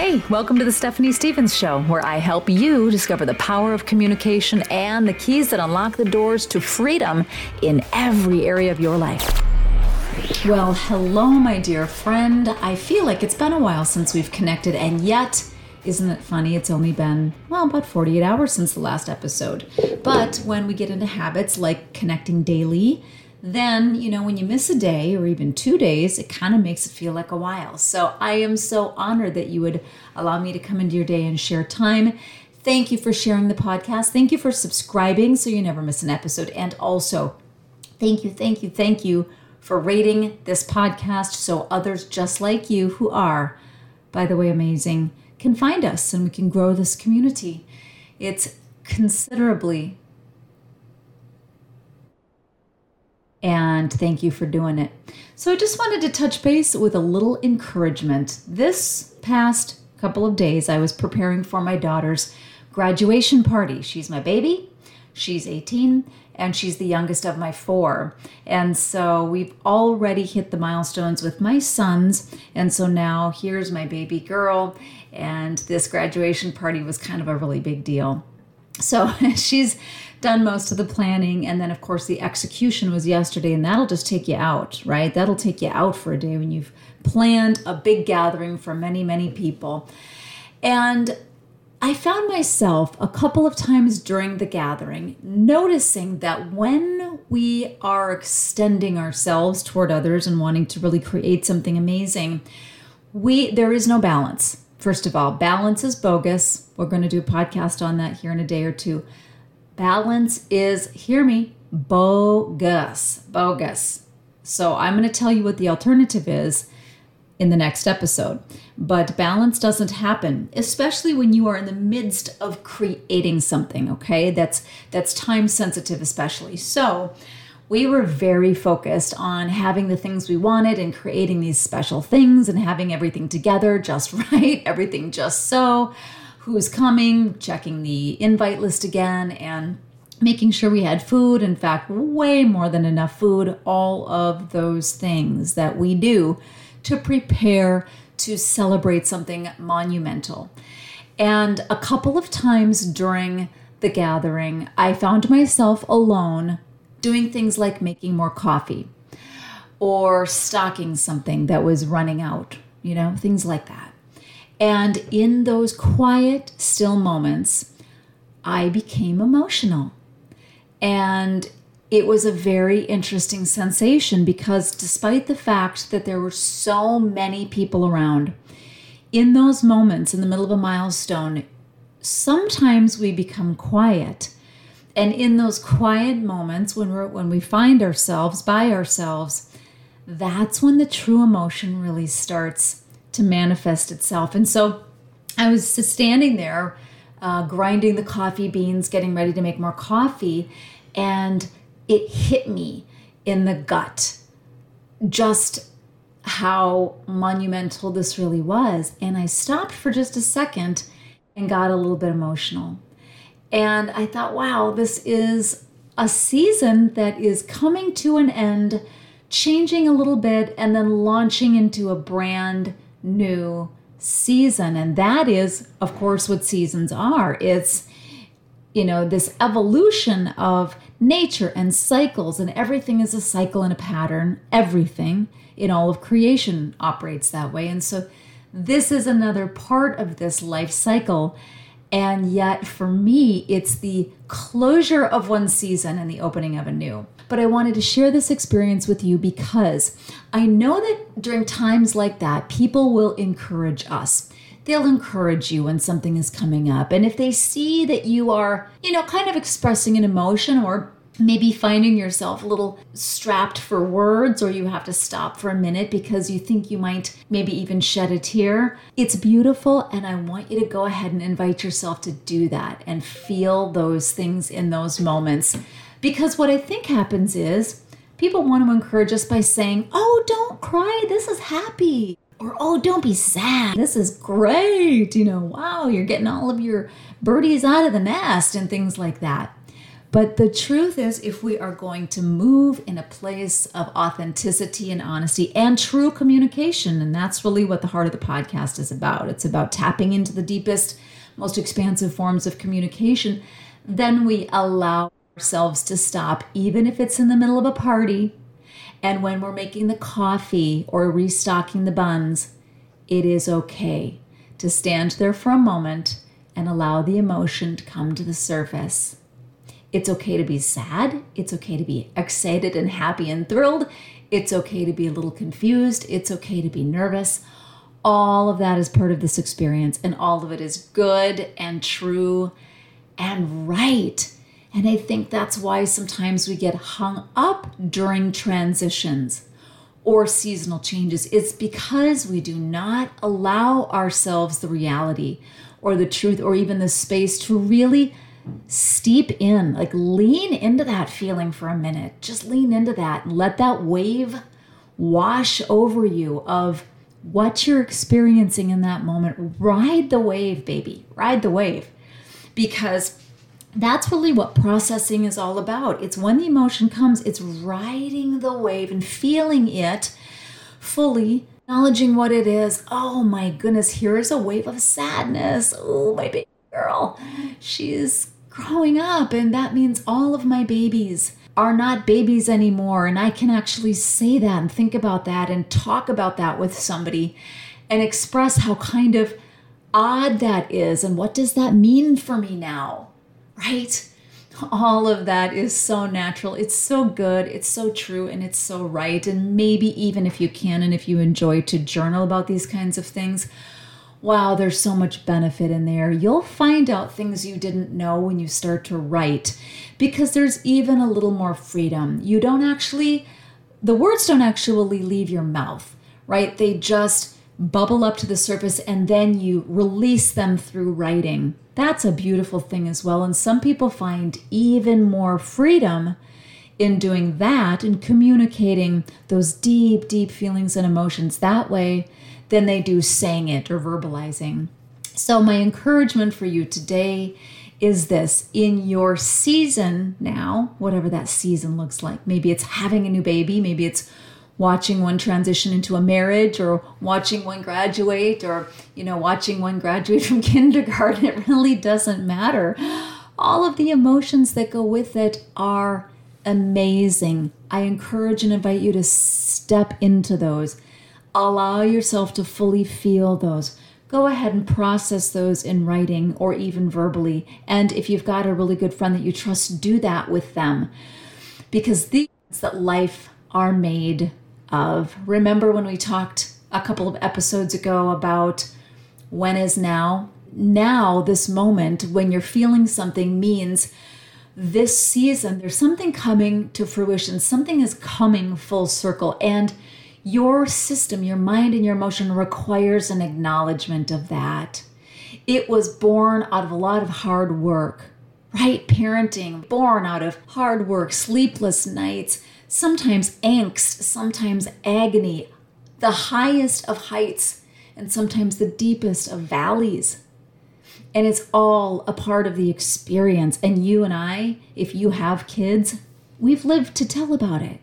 Hey, welcome to the Stephanie Stevens Show, where I help you discover the power of communication and the keys that unlock the doors to freedom in every area of your life. Well, hello, my dear friend. I feel like it's been a while since we've connected, and yet, isn't it funny? It's only been, well, about 48 hours since the last episode. But when we get into habits like connecting daily, then, you know, when you miss a day or even two days, it kind of makes it feel like a while. So I am so honored that you would allow me to come into your day and share time. Thank you for sharing the podcast. Thank you for subscribing so you never miss an episode. And also, thank you, thank you, thank you for rating this podcast so others just like you who are, by the way, amazing, can find us and we can grow this community. It's considerably and thank you for doing it. So, I just wanted to touch base with a little encouragement. This past couple of days, I was preparing for my daughter's graduation party. She's my baby, she's 18, and she's the youngest of my four. And so, we've already hit the milestones with my sons. And so, now here's my baby girl, and this graduation party was kind of a really big deal. So, she's done most of the planning. And then, of course, the execution was yesterday, and that'll just take you out, right? That'll take you out for a day when you've planned a big gathering for many, many people. And I found myself a couple of times during the gathering noticing that when we are extending ourselves toward others and wanting to really create something amazing, we there is no balance. First of all, balance is bogus. We're going to do a podcast on that here in a day or two. Balance is, hear me, bogus. Bogus. So I'm going to tell you what the alternative is in the next episode. But balance doesn't happen, especially when you are in the midst of creating something, okay? That's that's time sensitive especially. So, we were very focused on having the things we wanted and creating these special things and having everything together just right, everything just so who's coming, checking the invite list again, and making sure we had food. In fact, way more than enough food, all of those things that we do to prepare to celebrate something monumental. And a couple of times during the gathering, I found myself alone doing things like making more coffee or stocking something that was running out, you know, things like that. And in those quiet, still moments, I became emotional. And it was a very interesting sensation because despite the fact that there were so many people around, in those moments in the middle of a milestone, sometimes we become quiet. And in those quiet moments when we're when we find ourselves by ourselves, that's when the true emotion really starts to manifest itself. And so I was standing there, uh, grinding the coffee beans, getting ready to make more coffee, and it hit me in the gut just how monumental this really was. And I stopped for just a second and got a little bit emotional. And I thought, wow, this is a season that is coming to an end, changing a little bit, and then launching into a brand new season. And that is, of course, what seasons are. It's, you know, this evolution of nature and cycles, and everything is a cycle and a pattern. Everything in all of creation operates that way. And so, this is another part of this life cycle. And yet, for me, it's the closure of one season and the opening of a new but I wanted to share this experience with you because I know that during times like that, people will encourage us. They'll encourage you when something is coming up. And if they see that you are, you know, kind of expressing an emotion or maybe finding yourself a little strapped for words or you have to stop for a minute because you think you might maybe even shed a tear. It's beautiful and I want you to go ahead and invite yourself to do that and feel those things in those moments. Because what I think happens is people want to encourage us by saying, oh, don't cry, this is happy. Or, oh, don't be sad, this is great. You know, wow, you're getting all of your birdies out of the nest and things like that. But the truth is, if we are going to move in a place of authenticity and honesty and true communication, and that's really what the heart of the podcast is about, it's about tapping into the deepest, most expansive forms of communication, then we allow ourselves to stop, even if it's in the middle of a party. And when we're making the coffee or restocking the buns, it is okay to stand there for a moment and allow the emotion to come to the surface. It's okay to be sad. It's okay to be excited and happy and thrilled. It's okay to be a little confused. It's okay to be nervous. All of that is part of this experience, and all of it is good and true and right. And I think that's why sometimes we get hung up during transitions or seasonal changes. It's because we do not allow ourselves the reality or the truth or even the space to really steep in, like lean into that feeling for a minute. Just lean into that and let that wave wash over you of what you're experiencing in that moment. Ride the wave, baby. Ride the wave. Because that's really what processing is all about. It's when the emotion comes, it's riding the wave and feeling it fully, acknowledging what it is. Oh my goodness, here is a wave of sadness. Oh, my baby girl. She's growing up, and that means all of my babies are not babies anymore. And I can actually say that and think about that and talk about that with somebody and express how kind of odd that is and what does that mean for me now, right? All of that is so natural. It's so good. It's so true and it's so right. And maybe even if you can and if you enjoy to journal about these kinds of things, wow, there's so much benefit in there. You'll find out things you didn't know when you start to write because there's even a little more freedom. You don't actually, the words don't actually leave your mouth, right? They just bubble up to the surface and then you release them through writing. That's a beautiful thing as well. And some people find even more freedom in doing that and communicating those deep, deep feelings and emotions that way than they do saying it or verbalizing. So, my encouragement for you today is this in your season now, whatever that season looks like. Maybe it's having a new baby, maybe it's watching one transition into a marriage or watching one graduate or you know watching one graduate from kindergarten it really doesn't matter all of the emotions that go with it are amazing i encourage and invite you to step into those Allow yourself to fully feel those. Go ahead and process those in writing or even verbally. And if you've got a really good friend that you trust, do that with them. Because these that life are made of. Remember when we talked a couple of episodes ago about when is now? Now, this moment, when you're feeling something, means this season, there's something coming to fruition, something is coming full circle. And your system, your mind, and your emotion requires an acknowledgement of that. It was born out of a lot of hard work, right? Parenting, born out of hard work, sleepless nights, sometimes angst, sometimes agony, the highest of heights, and sometimes the deepest of valleys. And it's all a part of the experience. And you and I, if you have kids, we've lived to tell about it.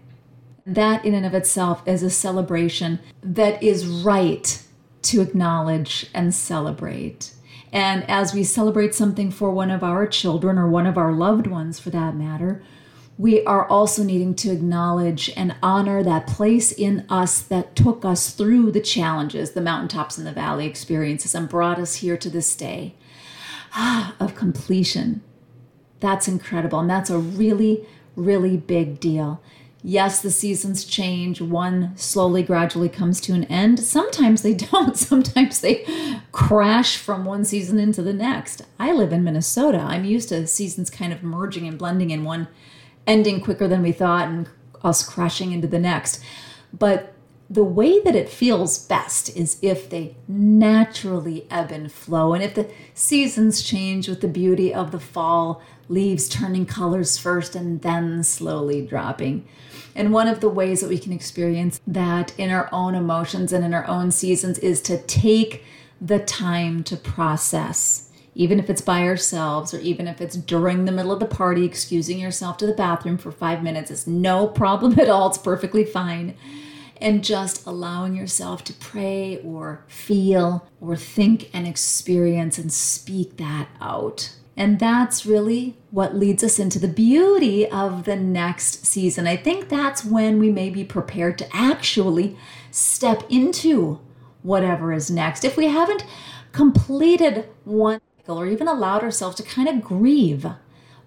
That, in and of itself, is a celebration that is right to acknowledge and celebrate. And as we celebrate something for one of our children or one of our loved ones for that matter, we are also needing to acknowledge and honor that place in us that took us through the challenges, the mountaintops and the valley experiences, and brought us here to this day ah, of completion. That's incredible. And that's a really, really big deal. Yes, the seasons change. One slowly, gradually comes to an end. Sometimes they don't. Sometimes they crash from one season into the next. I live in Minnesota. I'm used to seasons kind of merging and blending in one ending quicker than we thought and us crashing into the next. But the way that it feels best is if they naturally ebb and flow. And if the seasons change with the beauty of the fall, leaves turning colors first and then slowly dropping. And one of the ways that we can experience that in our own emotions and in our own seasons is to take the time to process. even if it's by ourselves or even if it's during the middle of the party, excusing yourself to the bathroom for five minutes is no problem at all. It's perfectly fine. And just allowing yourself to pray or feel or think and experience and speak that out. And that's really what leads us into the beauty of the next season. I think that's when we may be prepared to actually step into whatever is next. If we haven't completed one cycle or even allowed ourselves to kind of grieve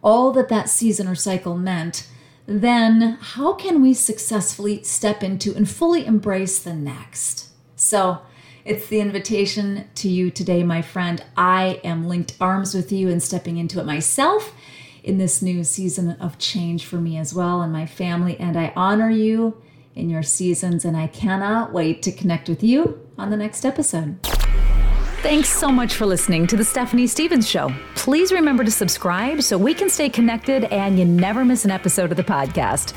all that that season or cycle meant, then how can we successfully step into and fully embrace the next? So, it's the invitation to you today, my friend. I am linked arms with you and stepping into it myself in this new season of change for me as well and my family. And I honor you in your seasons, and I cannot wait to connect with you on the next episode. Thanks so much for listening to The Stephanie Stevens Show. Please remember to subscribe so we can stay connected and you never miss an episode of the podcast.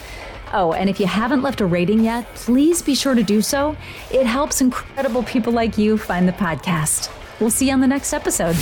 Oh, and if you haven't left a rating yet, please be sure to do so. It helps incredible people like you find the podcast. We'll see you on the next episode.